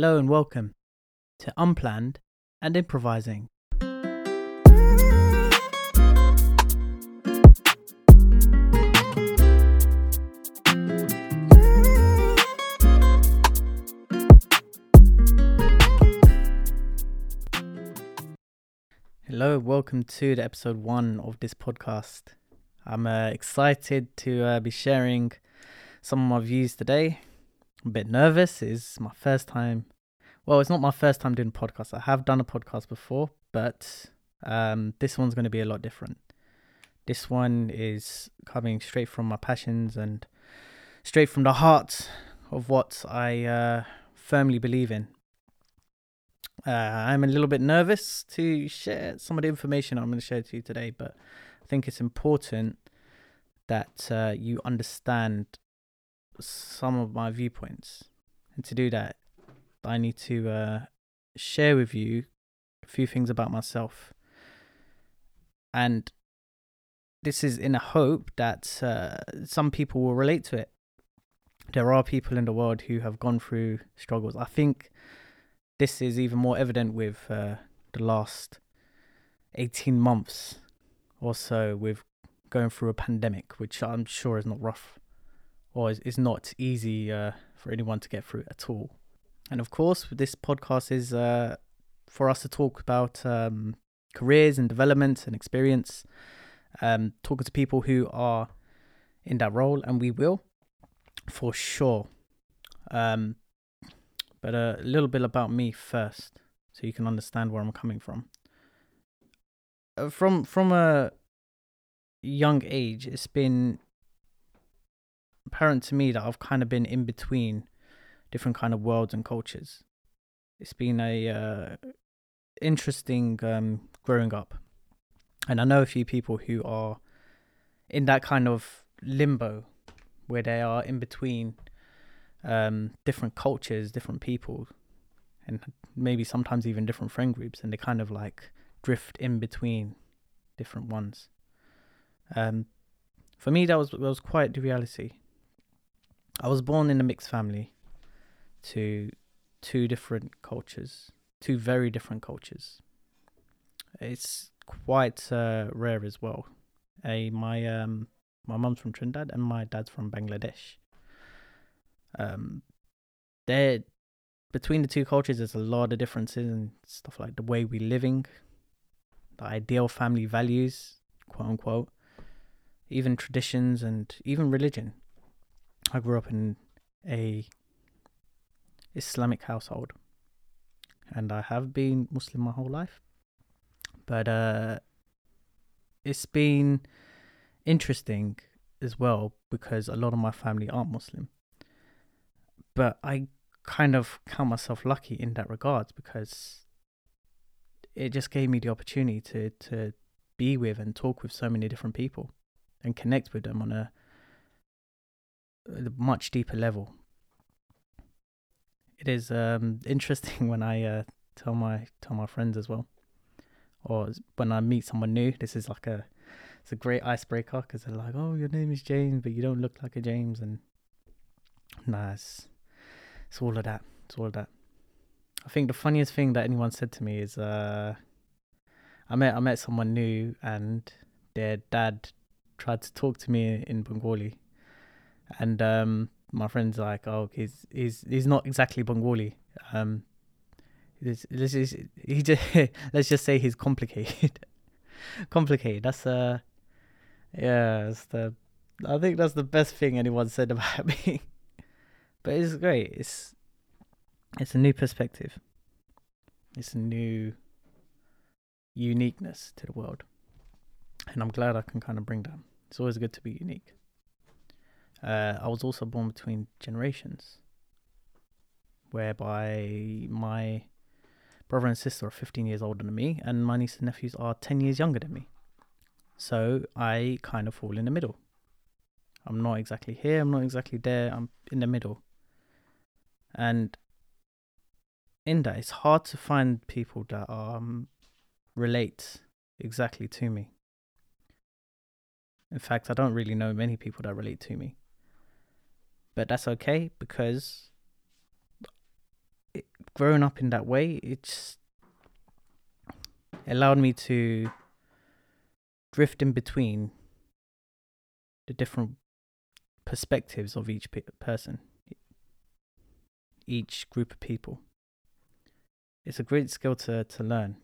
Hello and welcome to Unplanned and Improvising. Hello, welcome to the episode one of this podcast. I'm uh, excited to uh, be sharing some of my views today. I'm a bit nervous. It's my first time. Well, it's not my first time doing a podcast. I have done a podcast before, but um, this one's going to be a lot different. This one is coming straight from my passions and straight from the heart of what I uh, firmly believe in. Uh, I'm a little bit nervous to share some of the information I'm going to share to you today, but I think it's important that uh, you understand some of my viewpoints. And to do that, I need to uh, share with you a few things about myself. And this is in a hope that uh, some people will relate to it. There are people in the world who have gone through struggles. I think this is even more evident with uh, the last 18 months or so with going through a pandemic, which I'm sure is not rough or is, is not easy uh, for anyone to get through at all. And of course, this podcast is uh, for us to talk about um, careers and development and experience, um, talking to people who are in that role, and we will for sure. Um, but a little bit about me first, so you can understand where I'm coming from. Uh, from from a young age, it's been apparent to me that I've kind of been in between different kind of worlds and cultures. It's been a uh, interesting um, growing up, and I know a few people who are in that kind of limbo where they are in between um, different cultures, different people, and maybe sometimes even different friend groups, and they kind of like drift in between different ones. Um, for me, that was that was quite the reality. I was born in a mixed family to two different cultures, two very different cultures. It's quite uh, rare as well. A my um my mum's from Trinidad and my dad's from Bangladesh. Um, there between the two cultures, there's a lot of differences and stuff like the way we're living, the ideal family values, quote unquote, even traditions and even religion. I grew up in a Islamic household, and I have been Muslim my whole life. But uh, it's been interesting as well because a lot of my family aren't Muslim. But I kind of count myself lucky in that regards because it just gave me the opportunity to to be with and talk with so many different people and connect with them on a, a much deeper level. It is um, interesting when I uh, tell my tell my friends as well, or when I meet someone new. This is like a it's a great icebreaker because they're like, "Oh, your name is James, but you don't look like a James," and it's, it's all of that. It's all of that. I think the funniest thing that anyone said to me is, uh, I met I met someone new and their dad tried to talk to me in Bengali, and um, my friend's like, "Oh, he's he's he's not exactly Bengali. Um, let's, let's just, he just let's just say he's complicated. complicated. That's uh, yeah, that's the. I think that's the best thing anyone said about me. but it's great. It's it's a new perspective. It's a new uniqueness to the world. And I'm glad I can kind of bring that. It's always good to be unique. Uh, I was also born between generations, whereby my brother and sister are 15 years older than me, and my nieces and nephews are 10 years younger than me. So I kind of fall in the middle. I'm not exactly here, I'm not exactly there, I'm in the middle. And in that, it's hard to find people that um, relate exactly to me. In fact, I don't really know many people that relate to me. But that's okay because it, growing up in that way, it's allowed me to drift in between the different perspectives of each pe- person, each group of people. It's a great skill to, to learn.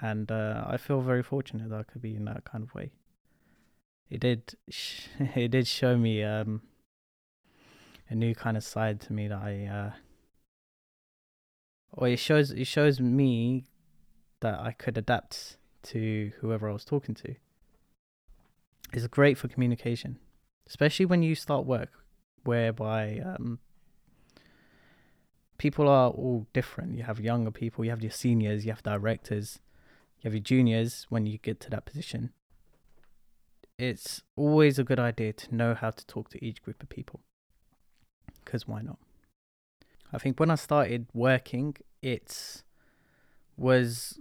And uh, I feel very fortunate that I could be in that kind of way. It did, sh- it did show me um, a new kind of side to me that I, uh, or it shows it shows me that I could adapt to whoever I was talking to. It's great for communication, especially when you start work, whereby um, people are all different. You have younger people, you have your seniors, you have directors, you have your juniors when you get to that position. It's always a good idea to know how to talk to each group of people. Because why not? I think when I started working, it was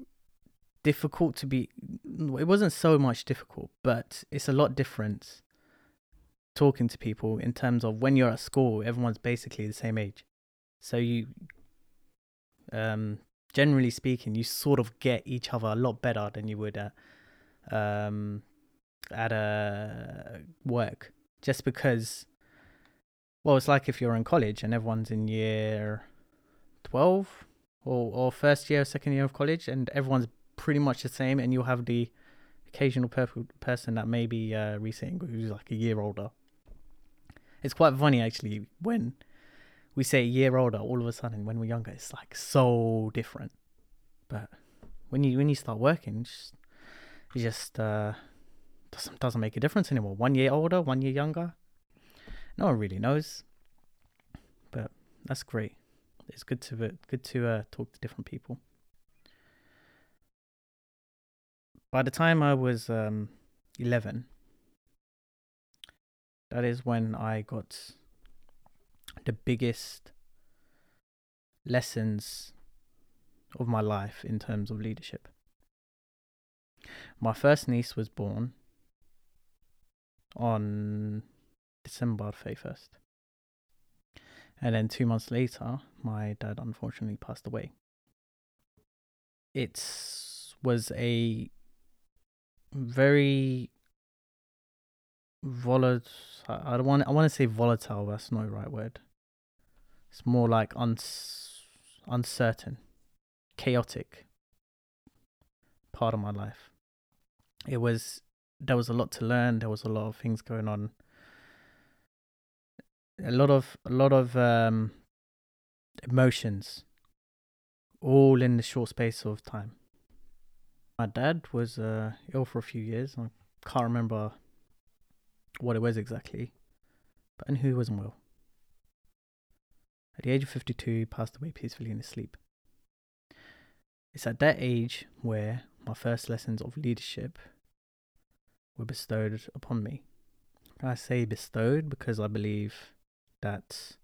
difficult to be. It wasn't so much difficult, but it's a lot different talking to people in terms of when you're at school, everyone's basically the same age. So you, um, generally speaking, you sort of get each other a lot better than you would at, um, at a work, just because. Well, it's like if you're in college and everyone's in year twelve or or first year, second year of college, and everyone's pretty much the same, and you'll have the occasional per- person that may be uh, who's like a year older. It's quite funny actually when we say a year older, all of a sudden when we're younger, it's like so different. But when you when you start working, just, it just uh, doesn't doesn't make a difference anymore. One year older, one year younger, no one really knows. But that's great. It's good to good to uh, talk to different people. By the time I was um, eleven, that is when I got the biggest lessons of my life in terms of leadership. My first niece was born on December 31st. And then two months later, my dad unfortunately passed away. It was a very volatile. I don't want. I want to say volatile. That's not the right word. It's more like uns, uncertain, chaotic part of my life. It was. There was a lot to learn. There was a lot of things going on a lot of a lot of um, emotions, all in the short space of time. My dad was uh, ill for a few years. I can't remember what it was exactly, but and who wasn't well. At the age of 52, he passed away peacefully in his sleep. It's at that age where my first lessons of leadership were bestowed upon me. I say bestowed because I believe that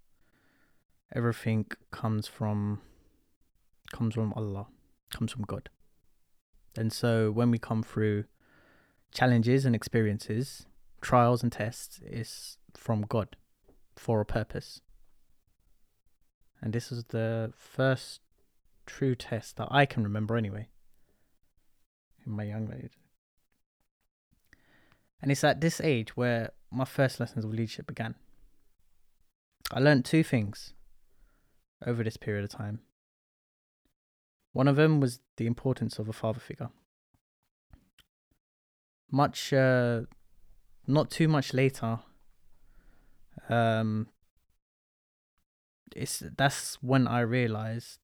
everything comes from comes from Allah, comes from God. And so when we come through challenges and experiences, trials and tests it's from God for a purpose. And this is the first true test that I can remember anyway. In my young age. And it's at this age where my first lessons of leadership began. I learned two things over this period of time. One of them was the importance of a father figure. Much, uh, not too much later, um, it's that's when I realized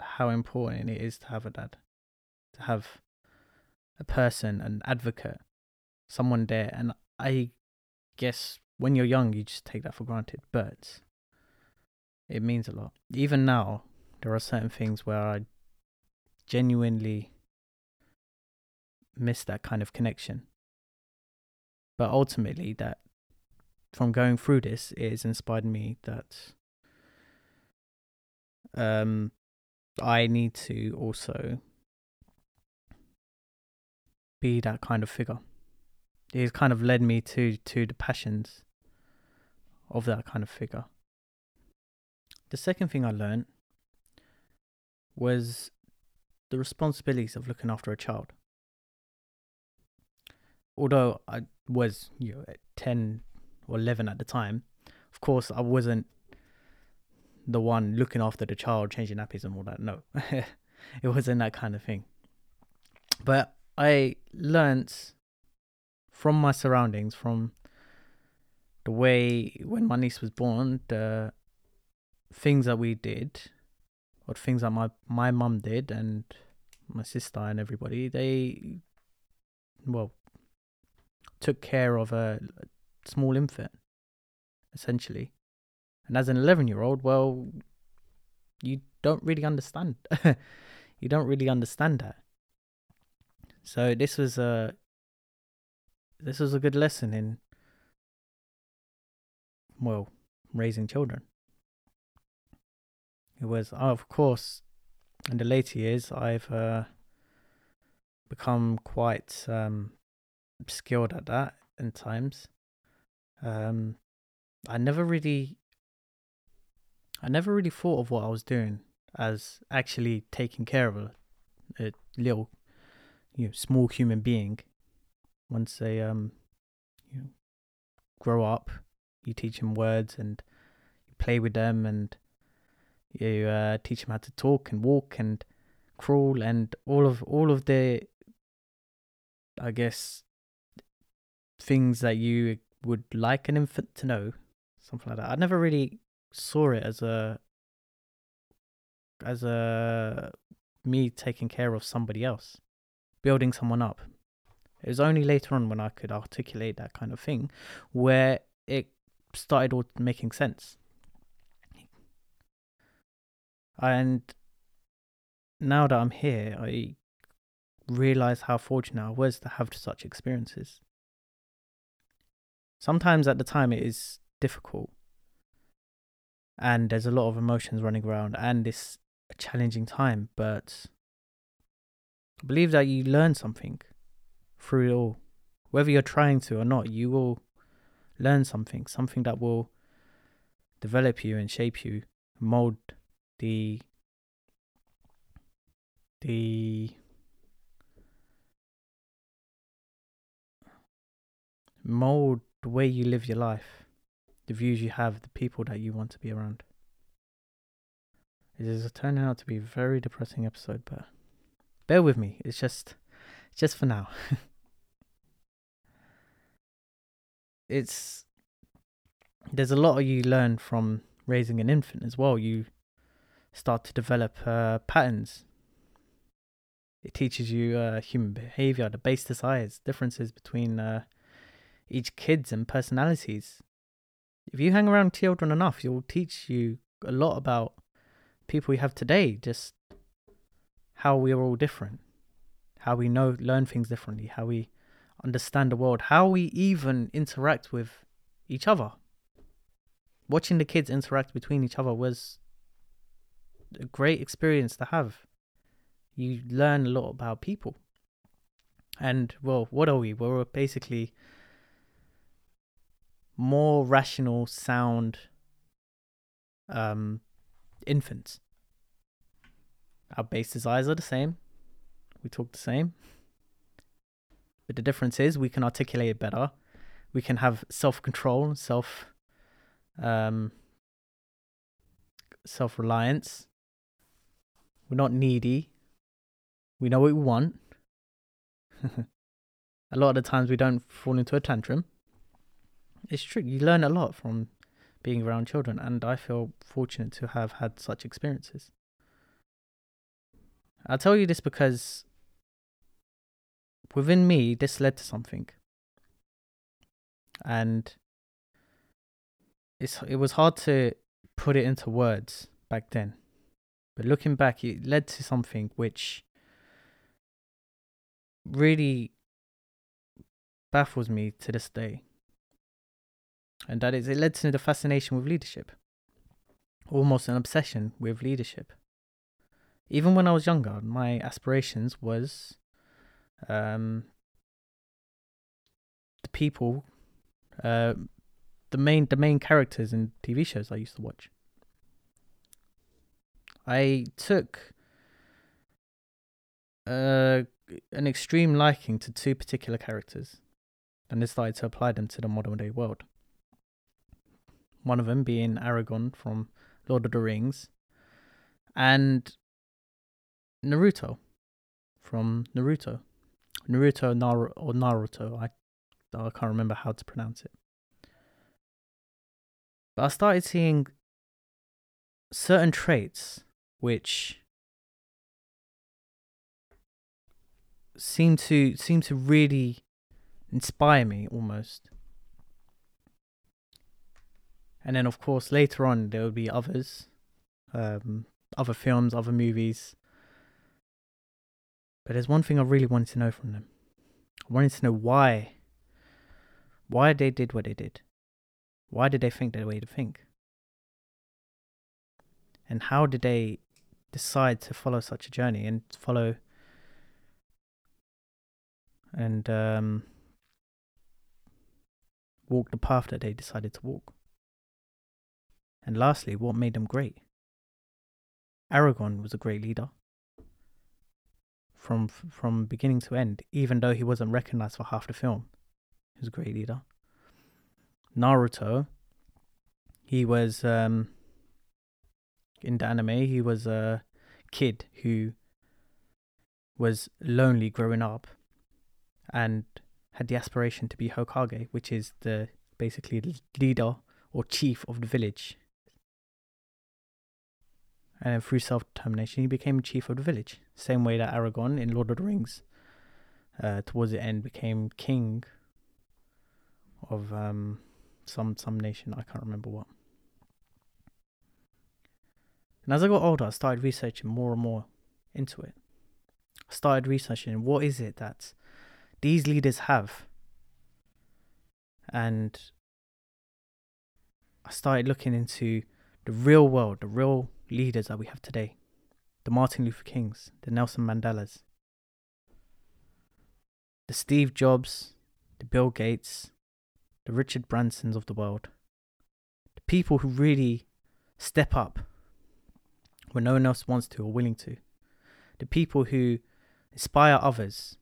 how important it is to have a dad, to have a person, an advocate, someone there, and I guess when you're young, you just take that for granted, but it means a lot. Even now, there are certain things where I genuinely miss that kind of connection. But ultimately, that from going through this, it has inspired me that um, I need to also be that kind of figure. It has kind of led me to to the passions of that kind of figure. The second thing I learned was the responsibilities of looking after a child. Although I was, you know, 10 or 11 at the time, of course, I wasn't the one looking after the child, changing nappies and all that. No, it wasn't that kind of thing. But I learnt from my surroundings, from the way when my niece was born, the things that we did, or things that my my mum did, and my sister and everybody, they well took care of a small infant, essentially. And as an 11 year old, well, you don't really understand. you don't really understand that. So this was a this was a good lesson in well raising children. It was, of course, in the later years, I've uh, become quite um, skilled at that in times. Um, I never really, I never really thought of what I was doing as actually taking care of a, a little, you know, small human being. Once they um, you know, grow up, you teach them words and you play with them and you uh, teach them how to talk and walk and crawl and all of all of the, I guess, things that you would like an infant to know, something like that. I never really saw it as a as a me taking care of somebody else, building someone up. It was only later on when I could articulate that kind of thing where it started all making sense. And now that I'm here, I realize how fortunate I was to have such experiences. Sometimes at the time it is difficult and there's a lot of emotions running around and it's a challenging time, but I believe that you learn something through it all. Whether you're trying to or not, you will learn something, something that will develop you and shape you, mold the the mold the way you live your life, the views you have, the people that you want to be around. It is turning out to be a very depressing episode, but bear with me. It's just, it's just for now. it's there's a lot you learn from raising an infant as well. You start to develop uh, patterns. It teaches you uh, human behavior, the base desires, differences between uh, each kids and personalities. If you hang around children enough, you'll teach you a lot about people we have today, just how we are all different, how we know learn things differently, how we understand the world, how we even interact with each other. Watching the kids interact between each other was a great experience to have. You learn a lot about people. And well, what are we? We're basically more rational, sound um, infants. Our base desires are the same. We talk the same. But the difference is we can articulate it better. We can have self control, self um, self reliance. We're not needy. We know what we want. a lot of the times we don't fall into a tantrum it's true. You learn a lot from being around children, and I feel fortunate to have had such experiences. I'll tell you this because within me, this led to something. And it's it was hard to put it into words back then. But looking back, it led to something which really baffles me to this day and that is it led to the fascination with leadership, almost an obsession with leadership. Even when I was younger, my aspirations was um, the people, uh, the main the main characters in TV shows I used to watch. I took uh, an extreme liking to two particular characters and decided to apply them to the modern day world. One of them being Aragorn from Lord of the Rings, and Naruto from Naruto. Naruto Nar- or Naruto, I, I can't remember how to pronounce it. But I started seeing certain traits which seem to seem to really inspire me almost. And then, of course, later on there will be others, um, other films, other movies. But there's one thing I really wanted to know from them. I wanted to know why, why they did what they did. Why did they think the way to think? And how did they decide to follow such a journey and follow and um, walk the path that they decided to walk? And lastly, what made them great? Aragorn was a great leader from from beginning to end, even though he wasn't recognized for half the film. He was a great leader. Naruto, he was um, in the anime. He was a kid who was lonely growing up, and had the aspiration to be Hokage, which is the basically leader or chief of the village and through self determination, he became chief of the village. Same way that Aragorn in Lord of the Rings, uh, towards the end, became king of um, some some nation. I can't remember what. And as I got older, I started researching more and more into it. I started researching what is it that these leaders have, and I started looking into the real world, the real leaders that we have today the Martin Luther Kings, the Nelson Mandelas, the Steve Jobs, the Bill Gates, the Richard Bransons of the world, the people who really step up when no one else wants to or willing to, the people who inspire others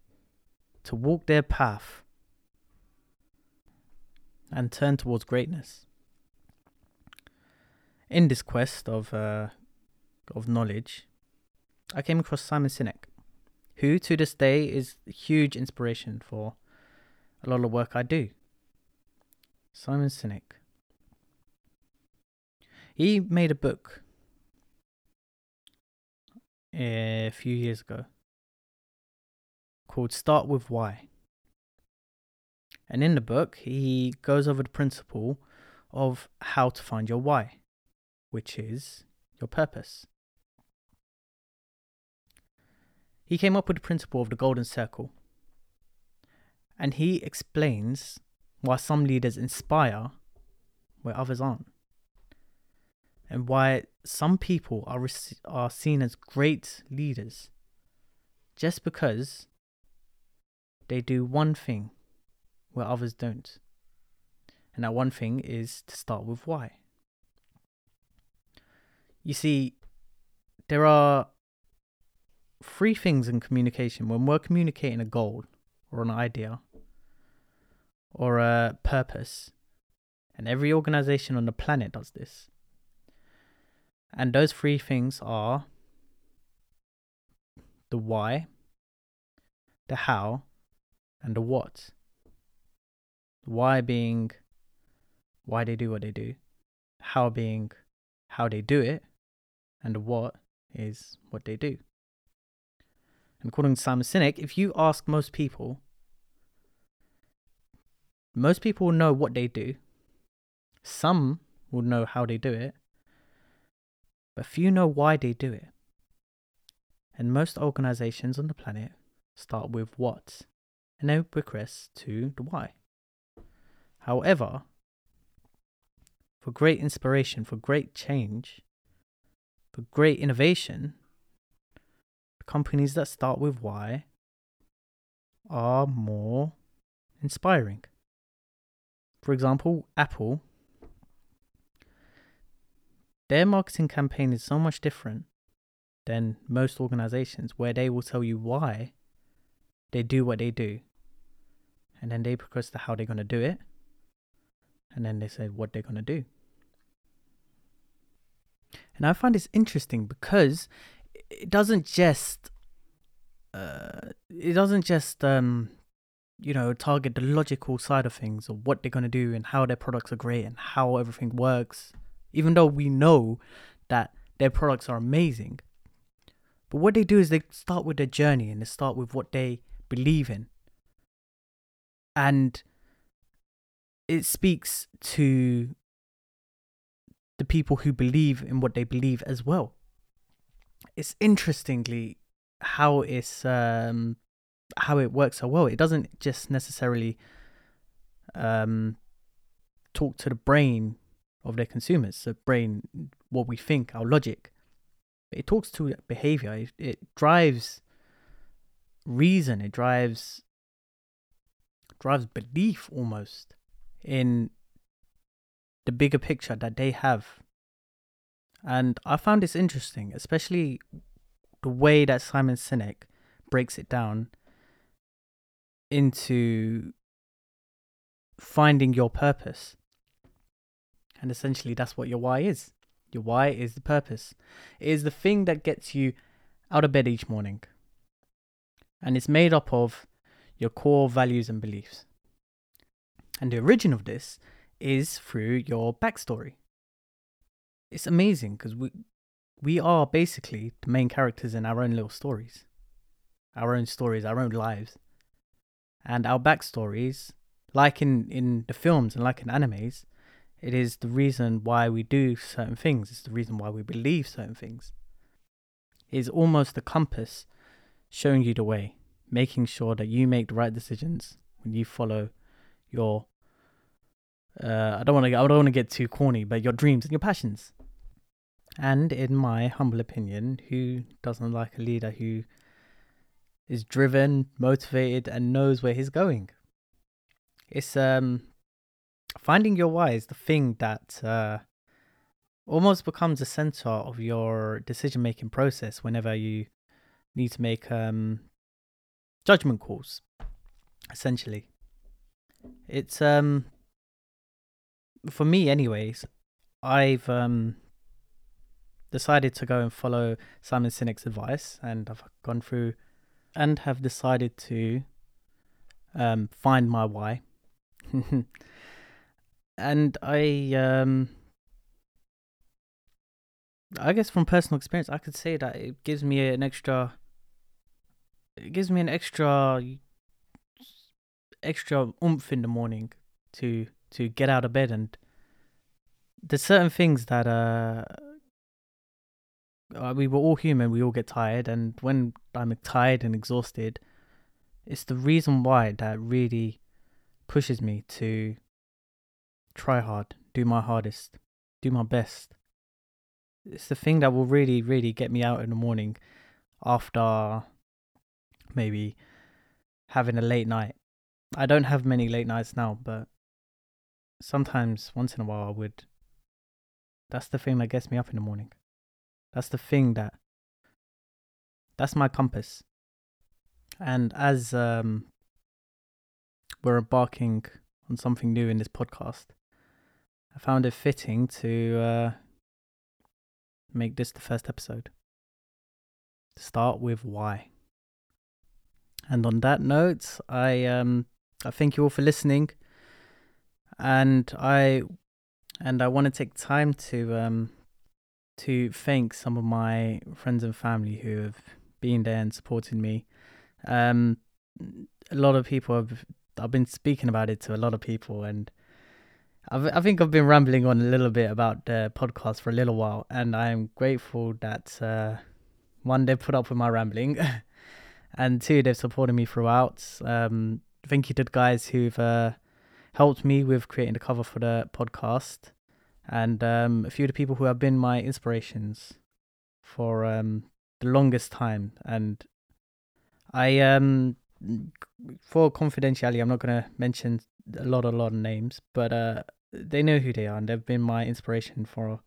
to walk their path and turn towards greatness. In this quest of uh, of knowledge, I came across Simon Sinek, who to this day is a huge inspiration for a lot of the work I do. Simon Sinek. He made a book a few years ago called Start with Why. And in the book, he goes over the principle of how to find your why, which is your purpose. He came up with the principle of the golden circle. And he explains why some leaders inspire where others aren't. And why some people are, are seen as great leaders just because they do one thing where others don't. And that one thing is to start with why. You see, there are three things in communication when we're communicating a goal or an idea or a purpose. And every organization on the planet does this. And those three things are the why, the how, and the what. The why being why they do what they do, how being how they do it, and what is what they do. And according to Simon Sinek, if you ask most people, most people will know what they do. Some will know how they do it, but few know why they do it. And most organizations on the planet start with what and then progress to the why. However, for great inspiration, for great change, great innovation, companies that start with why are more inspiring. For example, Apple, their marketing campaign is so much different than most organizations where they will tell you why they do what they do. And then they progress to how they're going to do it. And then they say what they're going to do. And I find this interesting because it doesn't just uh, it doesn't just um, you know target the logical side of things or what they're going to do and how their products are great and how everything works even though we know that their products are amazing. But what they do is they start with their journey and they start with what they believe in. And it speaks to the people who believe in what they believe as well it's interestingly how it's um how it works so well. It doesn't just necessarily um talk to the brain of their consumers, the brain, what we think, our logic. It talks to behavior. It, it drives reason. It drives drives belief almost in the bigger picture that they have. And I found this interesting, especially the way that Simon Sinek breaks it down into finding your purpose. And essentially, that's what your why is. Your why is the purpose. It is the thing that gets you out of bed each morning. And it's made up of your core values and beliefs. And the origin of this is through your backstory. It's amazing because we we are basically the main characters in our own little stories. Our own stories, our own lives and our backstories, like in, in the films and like in animes, it is the reason why we do certain things. It's the reason why we believe certain things. It is almost the compass showing you the way, making sure that you make the right decisions when you follow your. Uh, I don't want to. I don't want to get too corny, but your dreams and your passions. And in my humble opinion, who doesn't like a leader who is driven, motivated, and knows where he's going. It's um finding your why is the thing that uh, almost becomes the center of your decision making process whenever you need to make um judgment calls. Essentially, it's um for me, anyways. I've um decided to go and follow Simon Sinek's advice, and I've gone through and have decided to um, find my why. and I, um, I guess from personal experience, I could say that it gives me an extra. It gives me an extra, extra oomph in the morning to to get out of bed and there's certain things that uh uh, we were all human. We all get tired, and when I'm tired and exhausted, it's the reason why that really pushes me to try hard, do my hardest, do my best. It's the thing that will really, really get me out in the morning after maybe having a late night. I don't have many late nights now, but sometimes once in a while I would. That's the thing that gets me up in the morning. That's the thing that that's my compass. And as um, we're embarking on something new in this podcast, I found it fitting to uh, make this the first episode. Start with why. And on that note, I um I thank you all for listening. And I and I want to take time to um to thank some of my friends and family who have been there and supported me. Um, a lot of people have I've been speaking about it to a lot of people, and I've, I think I've been rambling on a little bit about the podcast for a little while, and I am grateful that uh, one they put up with my rambling, and two they've supported me throughout. Um, thank you to the guys who've uh, helped me with creating the cover for the podcast and um, a few of the people who have been my inspirations for um, the longest time. And I, um, for confidentiality, I'm not going to mention a lot, a lot of names, but uh, they know who they are, and they've been my inspiration for a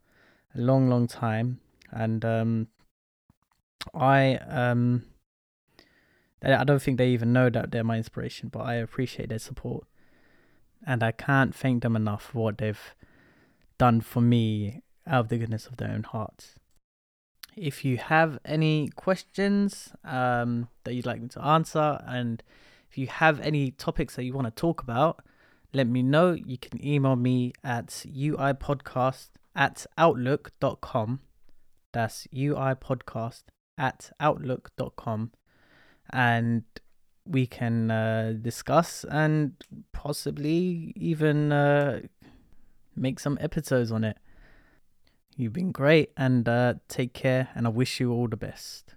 long, long time. And um, I um I don't think they even know that they're my inspiration, but I appreciate their support. And I can't thank them enough for what they've done for me out of the goodness of their own hearts. If you have any questions um, that you'd like me to answer, and if you have any topics that you want to talk about, let me know. You can email me at uipodcast at outlook.com. That's uipodcast at outlook.com. And we can uh, discuss and possibly even uh, make some episodes on it. You've been great and uh, take care, and I wish you all the best.